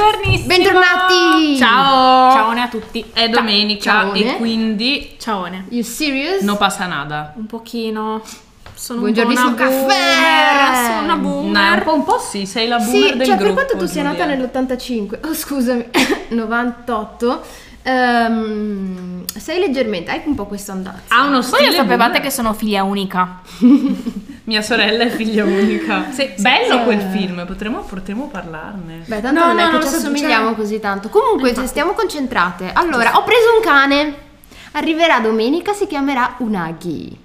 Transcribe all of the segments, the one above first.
Buongiornissimo! Bentornati! Ciao! Ciao a tutti. È domenica Ciaone. e quindi Ciaone. You serious? non passa nada. Un pochino. Sono Buongiornissimo, un po' una caffè! Sono una No, boomer. un po', un po' sì, sei la boomer Sì, del cioè gruppo. per quanto tu sia nata Giulia. nell'85, oh scusami, 98, ehm, sei leggermente, hai un po' questo andazzo. Ha uno Voi stile lo sapevate boomer. che sono figlia unica? Mia sorella è figlia unica. Sì, Bello sì. quel film, potremmo, potremmo parlarne. Beh, tanto No, non è no, che non ci so, assomigliamo cioè- così tanto. Comunque, se stiamo concentrate. Allora, ho preso un cane. Arriverà domenica, si chiamerà Unagi.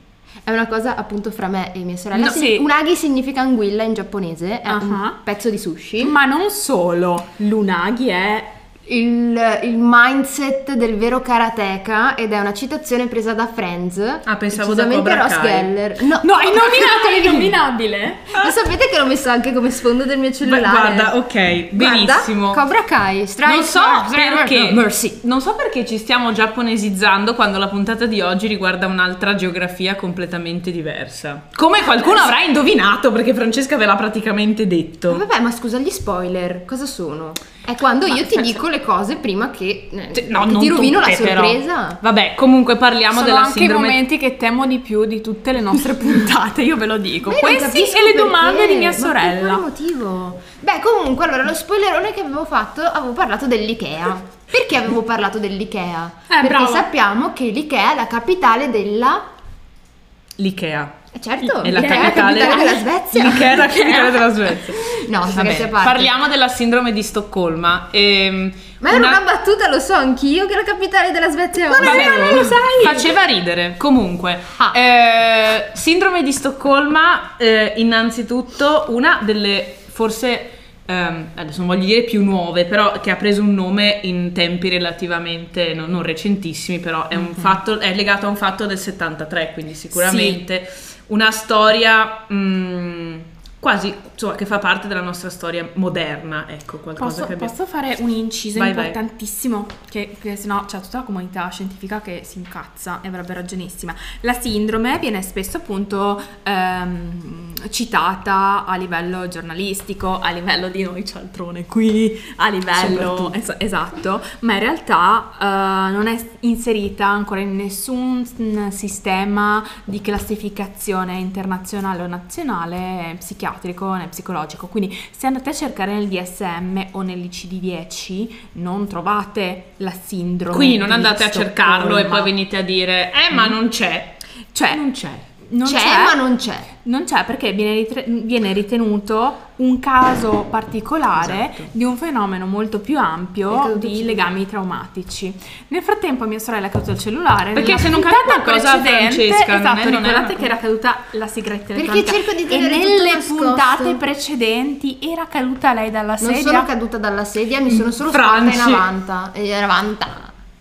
È una cosa appunto fra me e mia sorella. No, sì. Unagi significa anguilla in giapponese, è un Ah. pezzo di sushi. Ma non solo. L'unagi è il, il mindset del vero karateka ed è una citazione presa da Friends. Ah, pensavo da Cobra Ross Kai. Geller. No, No, è innominabile, è. Lo sapete che l'ho messo anche come sfondo del mio Beh, cellulare? guarda, ok, benissimo. Guarda, Cobra Kai, Strike non so perché, Mercy. non so perché ci stiamo giapponesizzando quando la puntata di oggi riguarda un'altra geografia completamente diversa. Come qualcuno avrà indovinato, perché Francesca ve l'ha praticamente detto. Vabbè, ma scusa, gli spoiler cosa sono? È quando io ti dico le cose prima che, eh, no, che ti rovino la tutte, però. sorpresa. Vabbè, comunque parliamo Sono della anche sindrome i momenti che temo di più di tutte le nostre puntate, io ve lo dico. Ma Questi capisco e le perché, domande di mia ma Per sorella. quale motivo? Beh, comunque, allora, lo spoilerone che avevo fatto, avevo parlato dell'IKEA. Perché avevo parlato dell'IKEA? Perché brava. sappiamo che l'IKEA è la capitale della... l'Ikea. Eh, certo, È la l'IKEA capitale, della Svezia. L'Ikea è la capitale della Svezia. No, Va scherzi bene, a parte. Parliamo della sindrome di Stoccolma. Ehm, Ma era una- una battuta, lo so anch'io, che la capitale della Svezia è Oslo. Vabbè, non lo sai. Faceva ridere. Comunque, Ah. eh, sindrome di Stoccolma, eh, innanzitutto una delle forse ehm, adesso non voglio dire più nuove, però che ha preso un nome in tempi relativamente no- non recentissimi, però è, un fatto, è legato a un fatto del 73, quindi sicuramente una storia mm, quasi insomma, che fa parte della nostra storia moderna, ecco, qualcosa Posso, che abbiamo... posso fare un inciso Vai, vai. importantissimo? Che, che sennò c'è tutta la comunità scientifica che si incazza e avrebbe ragionissima. La sindrome viene spesso appunto ehm, citata a livello giornalistico, a livello di noi cialtrone qui, a livello es- esatto, ma in realtà eh, non è inserita ancora in nessun sistema di classificazione internazionale o nazionale psichiatrico né psicologico. Quindi se andate a cercare nel DSM o nell'ICD-10 non trovate la sindrome. Quindi non andate a cercarlo e poi venite a dire, eh ma non c'è. Cioè, Non c'è. Non c'è, ma non c'è. non c'è perché viene, ritre- viene ritenuto un caso particolare Esatto. di un fenomeno molto più ampio di il legami traumatici. Nel frattempo mia sorella è caduta il cellulare. Perché se non cade qualcosa, precedente, Francesca, non esatto, non è ricordate che era caduta la sigaretta Perché elettronica cerco di e tenere tutto nelle nascosto. puntate precedenti era caduta lei dalla Non sedia. sono caduta dalla sedia, mi sono solo Franci. in avanti. E in avanti.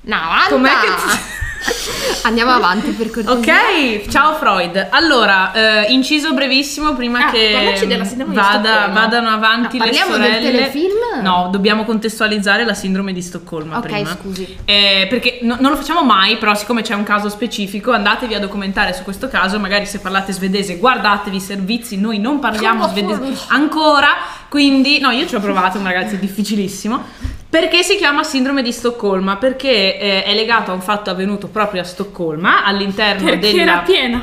No, avanti. Com'è che Andiamo avanti per cortesia. Ok, ciao Freud. Allora, eh, inciso brevissimo prima Ah, che vada- vadano avanti No, le parliamo del sorelle. telefilm? No, dobbiamo contestualizzare la sindrome di Stoccolma Ok, prima. scusi. Eh, perché no- non lo facciamo mai, però siccome c'è un caso specifico, andatevi a documentare su questo caso, magari se parlate svedese guardatevi i servizi, noi non parliamo Come svedese ancora, quindi no, io ci ho provato, ragazzi è difficilissimo. Perché si chiama sindrome di Stoccolma? Perché eh, è legato a un fatto avvenuto proprio a Stoccolma, all'interno perché della... era piena.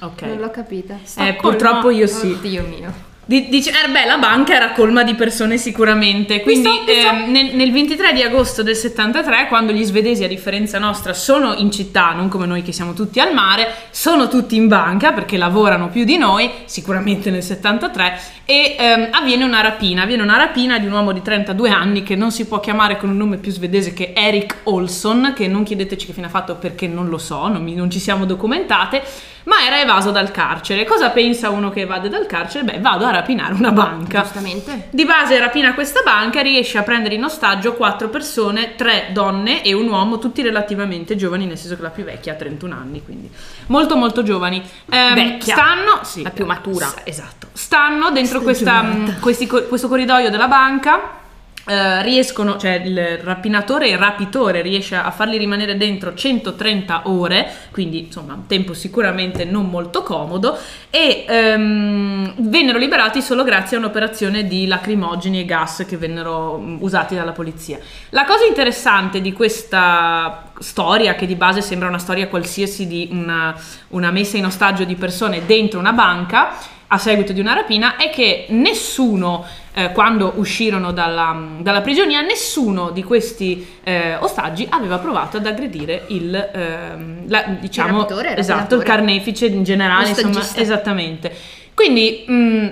Ok. Non l'ho capita. Eh, purtroppo io sì. Oddio mio. Di- dice, eh, beh, la banca era colma di persone sicuramente. Quindi Visto, visto. ehm, nel, nel 23 di agosto del 73, quando gli svedesi, a differenza nostra, sono in città, non come noi che siamo tutti al mare, sono tutti in banca perché lavorano più di noi, sicuramente nel 73, e ehm, avviene una rapina. Avviene una rapina di un uomo di 32 anni che non si può chiamare con un nome più svedese che Eric Olson, che non chiedeteci che fine ha fatto perché non lo so, non, mi- non ci siamo documentate. Ma era evaso dal carcere. Cosa pensa uno che evade dal carcere? Beh, vado a rapinare una banca. Giustamente. Di base rapina questa banca, riesce a prendere in ostaggio quattro persone, tre donne e un uomo, tutti relativamente giovani, nel senso che la più vecchia ha 31 anni, quindi molto molto giovani. Ehm, Vecchia. Stanno, sì, La più matura. esatto. Stanno dentro questa, questi questo corridoio della banca eh, riescono, cioè il rapinatore e il rapitore riesce a farli rimanere dentro 130 ore, quindi insomma un tempo sicuramente non molto comodo, e ehm, vennero liberati solo grazie a un'operazione di lacrimogeni e gas che vennero mm, usati dalla polizia. La cosa interessante di questa storia, che di base sembra una storia qualsiasi di una, una messa in ostaggio di persone dentro una banca, a seguito di una rapina è che nessuno, eh, quando uscirono dalla, dalla, prigionia, nessuno di questi eh, ostaggi aveva provato ad aggredire il, eh, la, diciamo, il esatto, il carnefice in generale, insomma, esattamente. Quindi... Mh,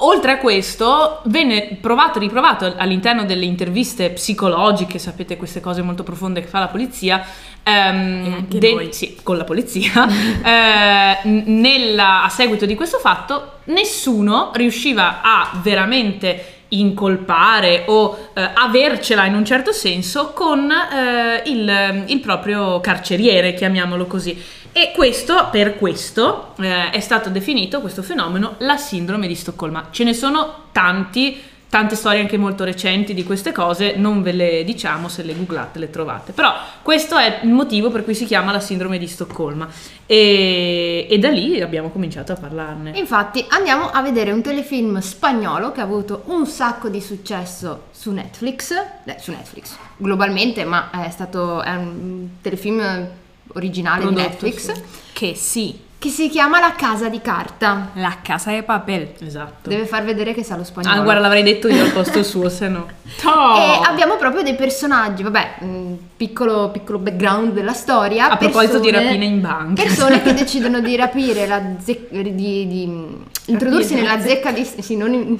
Oltre a questo, venne provato e riprovato all'interno delle interviste psicologiche, sapete queste cose molto profonde che fa la polizia, ehm, de- sì, con la polizia, eh, nella, a seguito di questo fatto, nessuno riusciva a veramente incolpare o eh, avercela in un certo senso con eh, il, il proprio carceriere, chiamiamolo così. E questo, per questo, eh, è stato definito questo fenomeno la sindrome di Stoccolma. Ce ne sono tanti, tante storie anche molto recenti di queste cose, non ve le diciamo, se le googlate le trovate. Però questo è il motivo per cui si chiama la sindrome di Stoccolma. E, e da lì abbiamo cominciato a parlarne. Infatti andiamo a vedere un telefilm spagnolo che ha avuto un sacco di successo su Netflix, eh, su Netflix globalmente, ma è stato è un telefilm originale Prodotto, di Netflix sì. Che sì, che si chiama La casa di carta. la casa de papel. Esatto. Deve far vedere che sa lo spagnolo. Ah, guarda, l'avrei detto io al posto suo, se no. E abbiamo proprio dei personaggi, vabbè, mh, piccolo, piccolo background della storia. A proposito di rapine in banca. Persone che decidono di rapire la zecca, di, di, mh, introdursi Rapire. nella zecca di, sì, non in-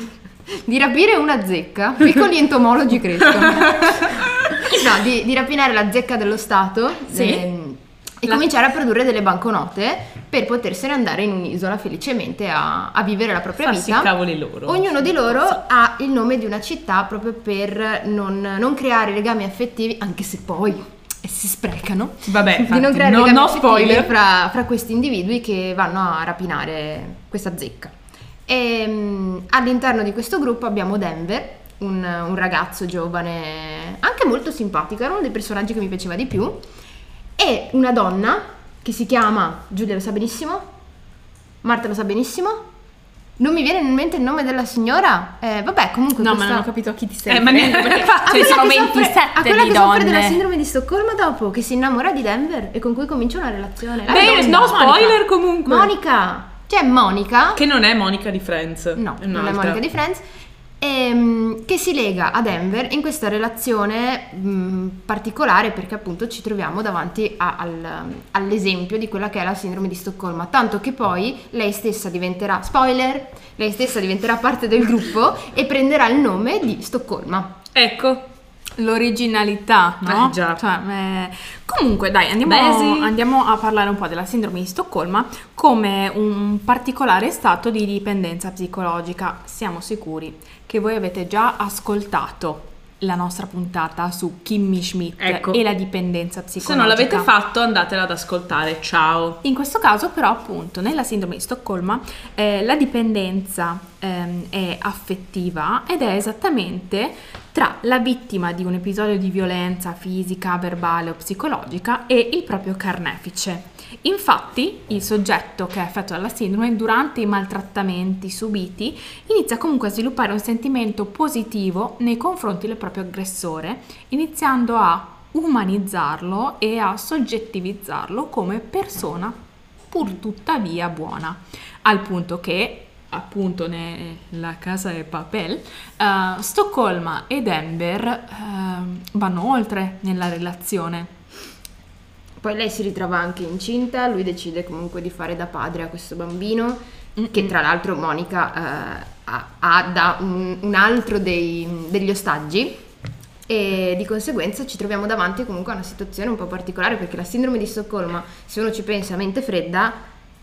di rapire una zecca. Piccoli entomologi crescono. no, di, di rapinare la zecca dello Stato. Sì. ehm, e La- cominciare a produrre delle banconote per potersene andare in un'isola felicemente a, a vivere la propria Farsi vita. cavoli loro. Ognuno di loro ha il nome di una città proprio per non, non creare legami affettivi, anche se poi eh, si sprecano. Vabbè, di infatti, non creare no- legami no affettivi. Fra, fra questi individui che vanno a rapinare questa zecca. E, mm, all'interno di questo gruppo abbiamo Denver, un, un ragazzo giovane, anche molto simpatico, era uno dei personaggi che mi piaceva di più, e una donna che si chiama, Giulia lo sa benissimo, Marta lo sa benissimo, non mi viene in mente il nome della signora, eh, vabbè comunque No, ma questa... non ho capito a chi ti stai Eh, ma neanche- perché quella sono che soffre- 27 a quella che soffre della donne. sindrome di Stoccolma dopo, che si innamora di Denver e con cui comincia una relazione. La Beh, donna. no spoiler comunque. Monica! C'è Monica, Che non è Monica di Friends. no, non è. Monica di Friends, ehm, che si lega a Denver in questa relazione mh, particolare perché appunto ci troviamo davanti a- al- all'esempio di quella che è la sindrome di Stoccolma, tanto che poi lei stessa diventerà, spoiler, lei stessa diventerà parte del gruppo e prenderà il nome di Stoccolma. Ecco. L'originalità, no? Eh, già. Cioè, eh, Comunque, dai, andiamo, Beh, sì. andiamo a parlare un po' della sindrome di Stoccolma come un particolare stato di dipendenza psicologica. Siamo sicuri che voi avete già ascoltato la nostra puntata su Kimmy Schmidt Ecco. e la dipendenza Se psicologica. non l'avete fatto, andatela ad ascoltare. Ciao. In questo caso però appunto nella sindrome di Stoccolma eh, la dipendenza ehm, è affettiva ed è esattamente tra la vittima di un episodio di violenza fisica, verbale o psicologica e il proprio carnefice. Infatti il soggetto che è affetto dalla sindrome durante i maltrattamenti subiti inizia comunque a sviluppare un sentimento positivo nei confronti del proprio aggressore, iniziando a umanizzarlo e a soggettivizzarlo come persona pur tuttavia buona, al punto che appunto nella casa e papel eh, Stoccolma e Denver eh, vanno oltre nella relazione Poi lei si ritrova anche incinta, lui decide comunque di fare da padre a questo bambino, che tra l'altro Monica eh, ha, ha da un, un altro dei- degli ostaggi. E di conseguenza ci troviamo davanti comunque a una situazione un po' particolare perché la sindrome di Stoccolma, se uno ci pensa a mente fredda,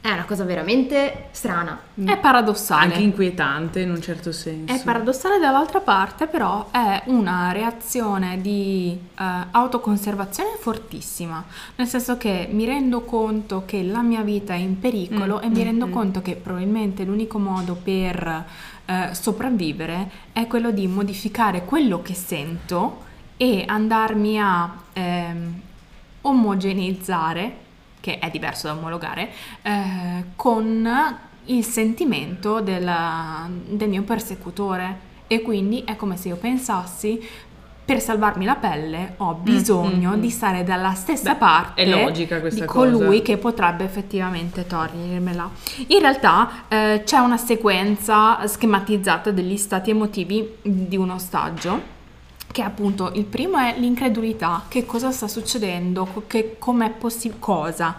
È una cosa veramente strana. È paradossale. Anche inquietante in un certo senso. È paradossale dall'altra parte, però è una reazione di eh, autoconservazione fortissima, nel senso che mi rendo conto che la mia vita è in pericolo Mm, e mi mm, rendo mm. conto che probabilmente l'unico modo per eh, sopravvivere è quello di modificare quello che sento e andarmi a ehm, omogeneizzare, che è diverso da omologare, eh, con il sentimento della- del mio persecutore. E quindi è come se io pensassi, per salvarmi la pelle ho bisogno mm, mm. di stare dalla stessa Beh, parte è logica questa di cosa. colui che potrebbe effettivamente togliermela. In realtà eh, c'è una sequenza schematizzata degli stati emotivi di un ostaggio che appunto il primo è l'incredulità, che cosa sta succedendo, che com'è possibile, cosa.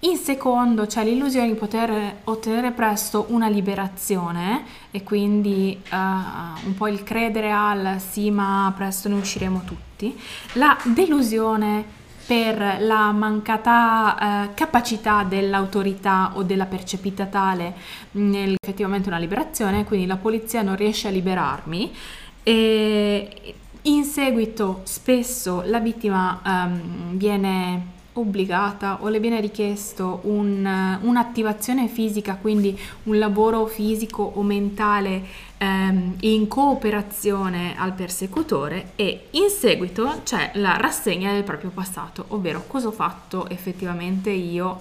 In secondo c'è l'illusione di poter ottenere presto una liberazione e quindi eh, un po' il credere al sì ma presto ne usciremo tutti. La delusione per la mancata eh, capacità dell'autorità o della percepita tale effettivamente una liberazione, quindi la polizia non riesce a liberarmi e in seguito spesso la vittima ehm, viene obbligata o le viene richiesto un- un'attivazione fisica, quindi un lavoro fisico o mentale ehm, in cooperazione al persecutore e in seguito c'è la rassegna del proprio passato, ovvero cosa ho fatto effettivamente io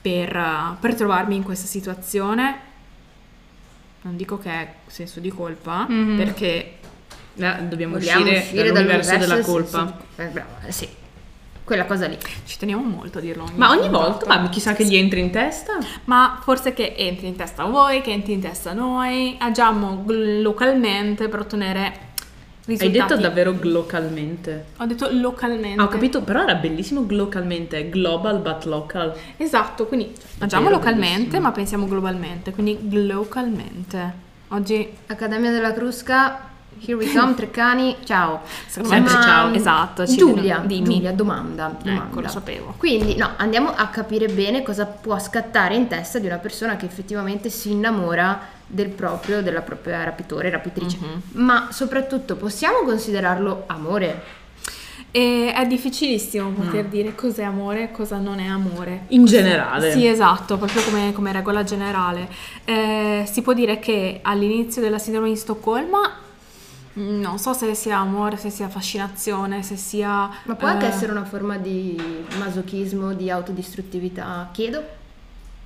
per, eh, per trovarmi in questa situazione. Non dico che è senso di colpa, Mhm. perché Eh, dobbiamo Vogliamo uscire, uscire dall'universo della colpa. sì, sì. Eh, brava, sì. Quella cosa lì. ci teniamo molto a dirlo. Ogni Ma ogni puntata. volta, ma chissà che gli entri in testa. Ma forse che entri in testa a voi, che entri in testa a noi, agiamo gl- localmente per ottenere Hai risultati. detto davvero localmente. Ho detto localmente. Ah, ho capito, però era bellissimo localmente, global but local. Esatto, quindi agiamo davvero localmente, bellissimo. ma pensiamo globalmente, quindi localmente. Oggi Accademia della Crusca, here we come, Treccani, ciao. Secondo Sempre me- ciao. Esatto, ci Giulia, dimmi. Giulia, domanda, domanda. Ecco, lo sapevo. Quindi, no, andiamo a capire bene cosa può scattare in testa di una persona che effettivamente si innamora del proprio, della propria rapitore, rapitrice. Mhm. Ma soprattutto possiamo considerarlo amore? E è difficilissimo poter dire cos'è amore e cosa non è amore. In generale. Sì, esatto, proprio come, come regola generale. Eh, si può dire che all'inizio della sindrome di Stoccolma mm, non so se sia amore, se sia fascinazione, se sia... Ma può anche eh, essere una forma di masochismo, di autodistruttività? Chiedo,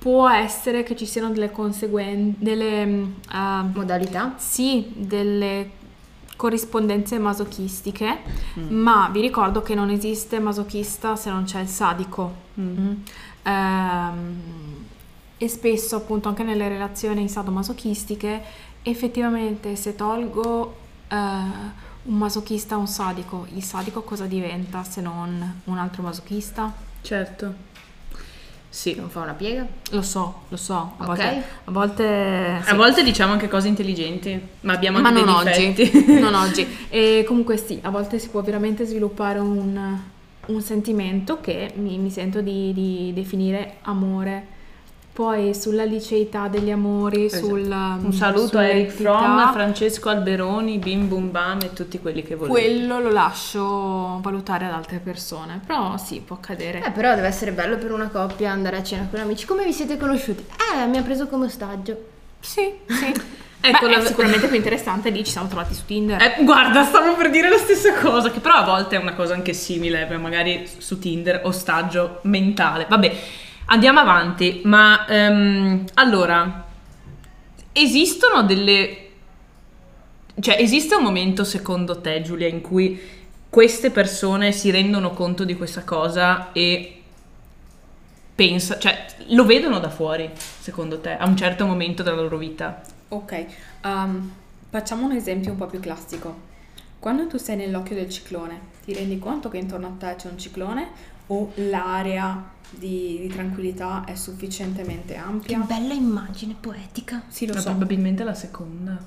Può essere che ci siano delle conseguenze, delle... mm, eh, modalità? Sì, delle corrispondenze masochistiche, ma vi ricordo che non esiste masochista se non c'è il sadico. Mm. Ehm, e spesso, appunto, anche nelle relazioni sadomasochistiche, effettivamente se tolgo eh, un masochista un sadico, il sadico cosa diventa se non un altro masochista? Certo. Sì. Non fa una piega? Lo so, lo so, a Ok. volte... A volte, sì. A volte diciamo anche cose intelligenti, ma abbiamo Ma anche non dei oggi, difetti. non oggi. E comunque sì, a volte si può veramente sviluppare un, un sentimento che mi, mi sento di, di definire amore. Poi sulla liceità degli amori, Esatto. sul... Un saluto a Eric Fromm, Francesco Alberoni, Bim Bum Bam e tutti quelli che volete. Quello lo lascio valutare ad altre persone, però sì, può accadere. Eh, però deve essere bello per una coppia andare a cena con amici. Come vi siete conosciuti? Eh, mi ha preso come ostaggio. Sì, sì. Ecco, Beh, la- è sicuramente più interessante lì, ci siamo trovati su Tinder. Eh, guarda, stavo per dire la stessa cosa, che però a volte è una cosa anche simile, beh, magari su Tinder, ostaggio mentale. Vabbè, andiamo avanti, ma ehm, allora, esistono delle... Cioè, esiste un momento secondo te, Giulia, in cui queste persone si rendono conto di questa cosa e pensa, cioè, lo vedono da fuori, secondo te, a un certo momento della loro vita? Ok, um, facciamo un esempio un po' più classico. Quando tu sei nell'occhio del ciclone, ti rendi conto che intorno a te c'è un ciclone o l'area di, di tranquillità è sufficientemente Che ampia? bella immagine poetica. Sì, lo Ma so. probabilmente la seconda.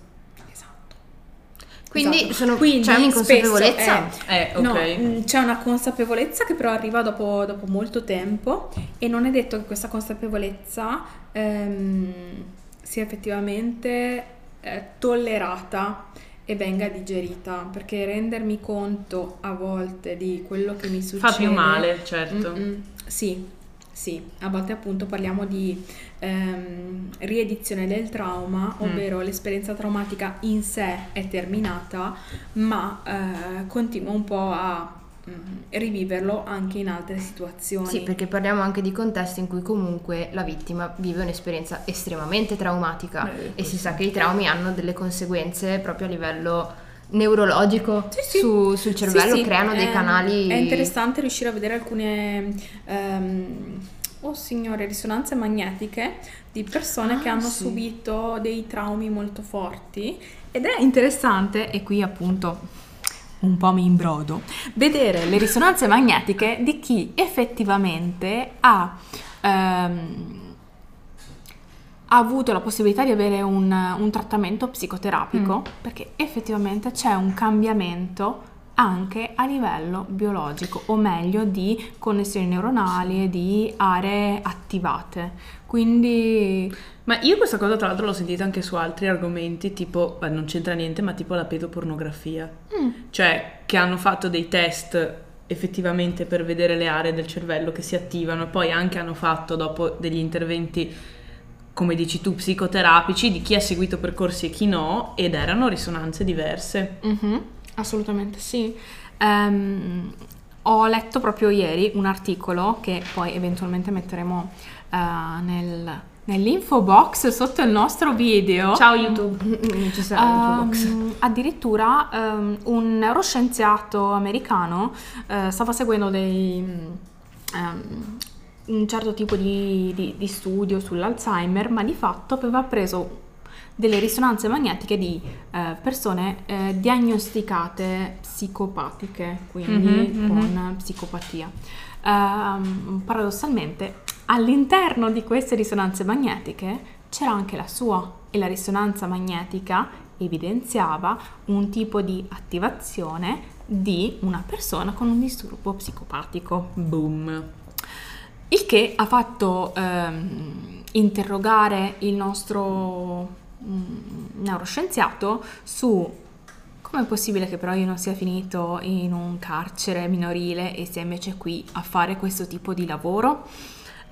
Esatto. Quindi Esatto. sono- Quindi c'è un'inconsapevolezza? spesso Eh, no, ok. mh, c'è una consapevolezza che però arriva dopo, dopo molto tempo e non è detto che questa consapevolezza ehm, sia effettivamente eh, tollerata e venga digerita, perché rendermi conto a volte di quello che mi succede Fa più male, certo. Mm-mm, sì, sì, a volte appunto parliamo di ehm, riedizione del trauma, ovvero l'esperienza traumatica in sé è terminata, ma eh, continua un po' a mm, riviverlo anche in altre situazioni. Sì, perché parliamo anche di contesti in cui comunque la vittima vive un'esperienza estremamente traumatica Eh, e si sa che i traumi hanno delle conseguenze proprio a livello neurologico Sì, sì. su- sul cervello, Sì, creano dei è- canali... È interessante riuscire a vedere alcune, ehm, oh signore, risonanze magnetiche di persone Ah, che hanno subito dei traumi molto forti ed è interessante, e qui appunto un po' mi imbrodo, vedere le risonanze magnetiche di chi effettivamente ha... ehm, ha avuto la possibilità di avere un, un trattamento psicoterapico perché effettivamente c'è un cambiamento anche a livello biologico, o meglio di connessioni neuronali e di aree attivate. Quindi Ma io questa cosa tra l'altro l'ho sentita anche su altri argomenti, tipo, beh, non c'entra niente, ma tipo la pedopornografia. Cioè, che hanno fatto dei test effettivamente per vedere le aree del cervello che si attivano e poi anche hanno fatto dopo degli interventi, come dici tu, psicoterapici di chi ha seguito percorsi e chi no, ed erano risonanze diverse. Mhm, assolutamente sì. Ehm, ho letto proprio ieri un articolo che poi eventualmente metteremo eh, nel- nell'info box sotto il nostro video. Ciao YouTube! Non ci sarà. Ehm, addirittura ehm, un neuroscienziato americano eh, stava seguendo dei, ehm, un certo tipo di, di- di studio sull'Alzheimer, ma di fatto aveva preso delle risonanze magnetiche di eh, persone eh, diagnosticate psicopatiche, quindi Mhm, mhm. con psicopatia. Ehm, paradossalmente, all'interno di queste risonanze magnetiche c'era anche la sua e la risonanza magnetica evidenziava un tipo di attivazione di una persona con un disturbo psicopatico. Boom! Il che ha fatto ehm, interrogare il nostro neuroscienziato su come è possibile che però io non sia finito in un carcere minorile e sia invece qui a fare questo tipo di lavoro.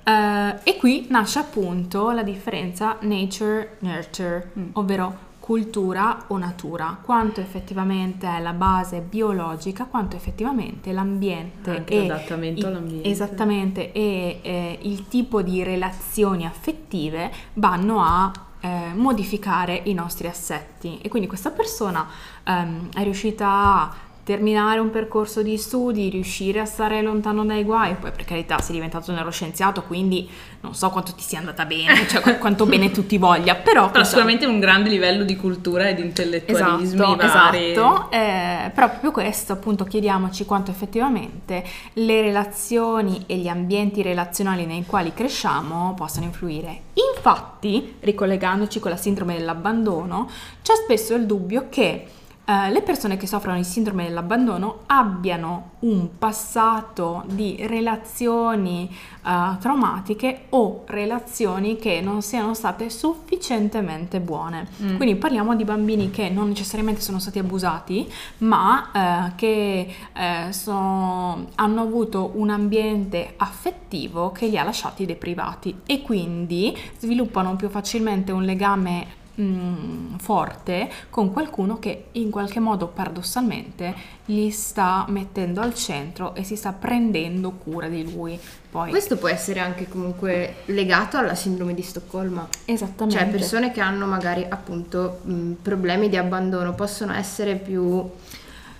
Eh, e qui nasce appunto la differenza nature-nurture, ovvero cultura o natura, quanto effettivamente è la base biologica, quanto effettivamente l'ambiente Anche e l'adattamento all'ambiente. Esattamente, e eh, il tipo di relazioni affettive vanno a eh, modificare i nostri assetti. E quindi questa persona ehm, è riuscita a terminare un percorso di studi, riuscire a stare lontano dai guai, poi per carità sei diventato neuroscienziato, quindi non so quanto ti sia andata bene, cioè qu- quanto bene tu ti voglia, però... Però sicuramente un grande livello di cultura e di intellettualismi Esatto, vari. esatto. Eh, però proprio questo, appunto, chiediamoci quanto effettivamente le relazioni e gli ambienti relazionali nei quali cresciamo possano influire. Infatti, ricollegandoci con la sindrome dell'abbandono, c'è spesso il dubbio che eh, le persone che soffrono di sindrome dell'abbandono abbiano un passato di relazioni eh, traumatiche o relazioni che non siano state sufficientemente buone. Mm. Quindi parliamo di bambini che non necessariamente sono stati abusati, ma eh, che eh, sono- hanno avuto un ambiente affettivo che li ha lasciati deprivati e quindi sviluppano più facilmente un legame mm, forte con qualcuno che in qualche modo paradossalmente gli sta mettendo al centro e si sta prendendo cura di lui. Poi Questo può essere anche comunque legato alla sindrome di Stoccolma. esattamente. Cioè persone che hanno magari appunto mh, problemi di abbandono possono essere più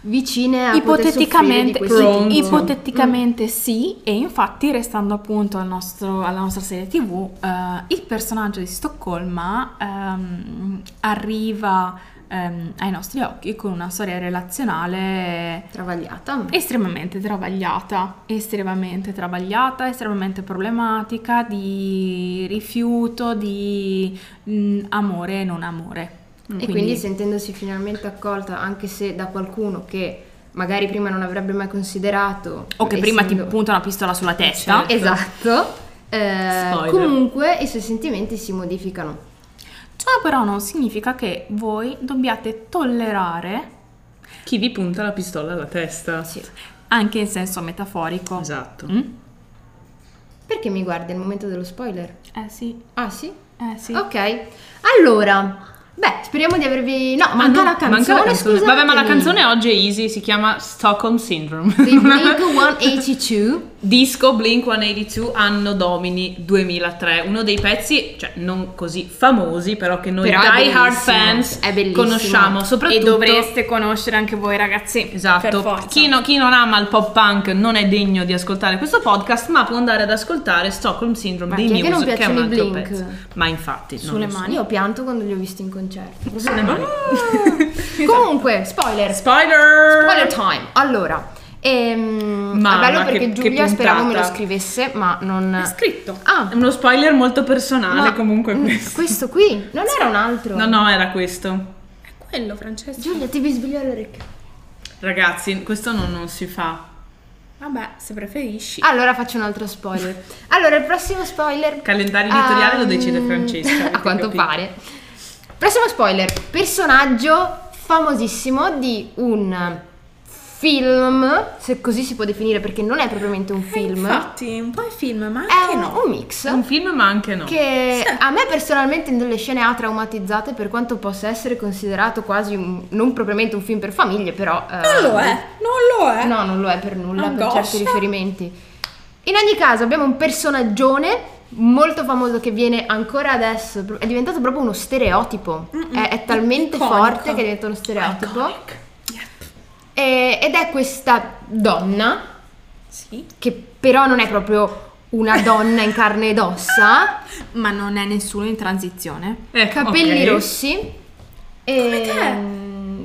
vicine a Ipoteticamente, sì, ipoteticamente sì, e infatti restando appunto al nostro- alla nostra serie tv, eh, il personaggio di Stoccolma ehm, arriva ehm, ai nostri occhi con una storia relazionale Travagliata. estremamente travagliata, estremamente travagliata, estremamente problematica, di rifiuto, di mm, amore e non amore. E quindi sentendosi finalmente accolta, anche se da qualcuno che magari prima non avrebbe mai considerato... O che prima ti essendo- punta una pistola sulla testa. Certo. Esatto. eh, comunque i suoi sentimenti si modificano. Ciò però non significa che voi dobbiate tollerare, Chi vi punta la pistola alla testa? Sì. anche in senso metaforico. Esatto. Mm? Perché mi guardi al momento dello spoiler? Eh sì, Ah sì? eh sì. Ok. Allora, beh, speriamo di avervi... No, Ah, manca no, la canzone, manca la canzone. Vabbè, ma la canzone oggi è easy, si chiama Stockholm Syndrome. Di Blink 182. Disco Blink 182 anno domini 2003, uno dei pezzi, cioè non così famosi, però che noi Però die hard fans conosciamo, soprattutto E dovreste conoscere anche voi ragazzi. Per Esatto, forza. chi, no- chi non ama il pop punk non è degno di ascoltare questo podcast, ma può andare ad ascoltare Stockholm Syndrome Ma dei è che non Muse, che è un altro Blink? pezzo. Ma infatti, non Sulle lo so. mani. Io ho pianto quando li ho visti in concerto. Sulle mani. Comunque, spoiler. Spoiler! Spoiler time. Allora, ehm, Mamma, è bello che- perché che Giulia speravo me lo scrivesse, ma non... È scritto. Ah, È uno spoiler molto personale ma- comunque mm, questo. questo qui? Non era un altro? No, no, era questo. È quello, Francesco. Giulia, ti bisbigliare le orecchie. Ragazzi, questo non, non si fa. Vabbè, se preferisci. Allora faccio un altro spoiler. Allora, il prossimo spoiler... Calendario editoriale lo Ehm, decide Francesca. A quanto capito? pare. Prossimo spoiler. Personaggio famosissimo di un film, se così si può definire perché non è propriamente un film. Infatti, un po' è film, ma È anche un, no. un mix. Un film, ma anche no. Che Sì. a me personalmente in delle scene ha traumatizzate per quanto possa essere considerato quasi un, non propriamente un film per famiglie, però... eh, Non lo è, non lo è. No, non lo è per nulla, per Angoscia. certi riferimenti. In ogni caso abbiamo un personaggione molto famoso che viene ancora adesso, è diventato proprio uno stereotipo, è, è talmente Iconico. forte che è diventato uno stereotipo. Iconic. E- ed è questa donna, Sì. che però non è proprio una donna in carne ed ossa, Ma non è nessuno in transizione. Ecco, capelli ok. rossi. E,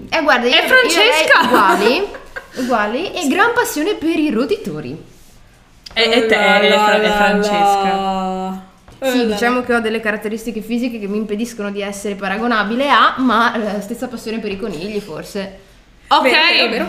te. E guarda, io, È Francesca! io uguali, uguali e gran passione per i roditori. E, e te, è, Fra- è Francesca. Sì, diciamo che ho delle caratteristiche fisiche che mi impediscono di essere paragonabile a, ma la stessa passione per i conigli, forse. Ok. Vero, vero,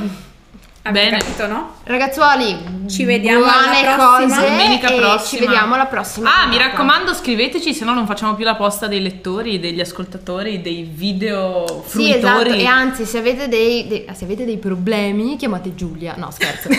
Bene. capito, no? Ragazzuoli, Ci vediamo buone alla prossima. cose Domenica e prossima. ci vediamo alla prossima. Ah, mi puntata. raccomando, scriveteci, se no non facciamo più la posta dei lettori, degli ascoltatori, dei video Sì, esatto, fruitori. e anzi, se avete dei, dei- se avete dei problemi, chiamate Giulia. No, scherzo.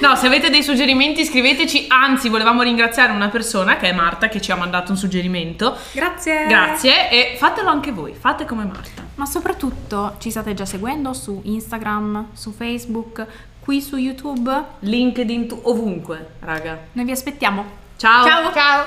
No, se avete dei suggerimenti scriveteci, anzi volevamo ringraziare una persona che è Marta che ci ha mandato un suggerimento. Grazie. Grazie e fatelo anche voi, fate come Marta ma soprattutto ci state già seguendo su Instagram, su Facebook, qui su YouTube. LinkedIn, tu- ovunque, raga. Noi vi aspettiamo. Ciao! Ciao! Ciao!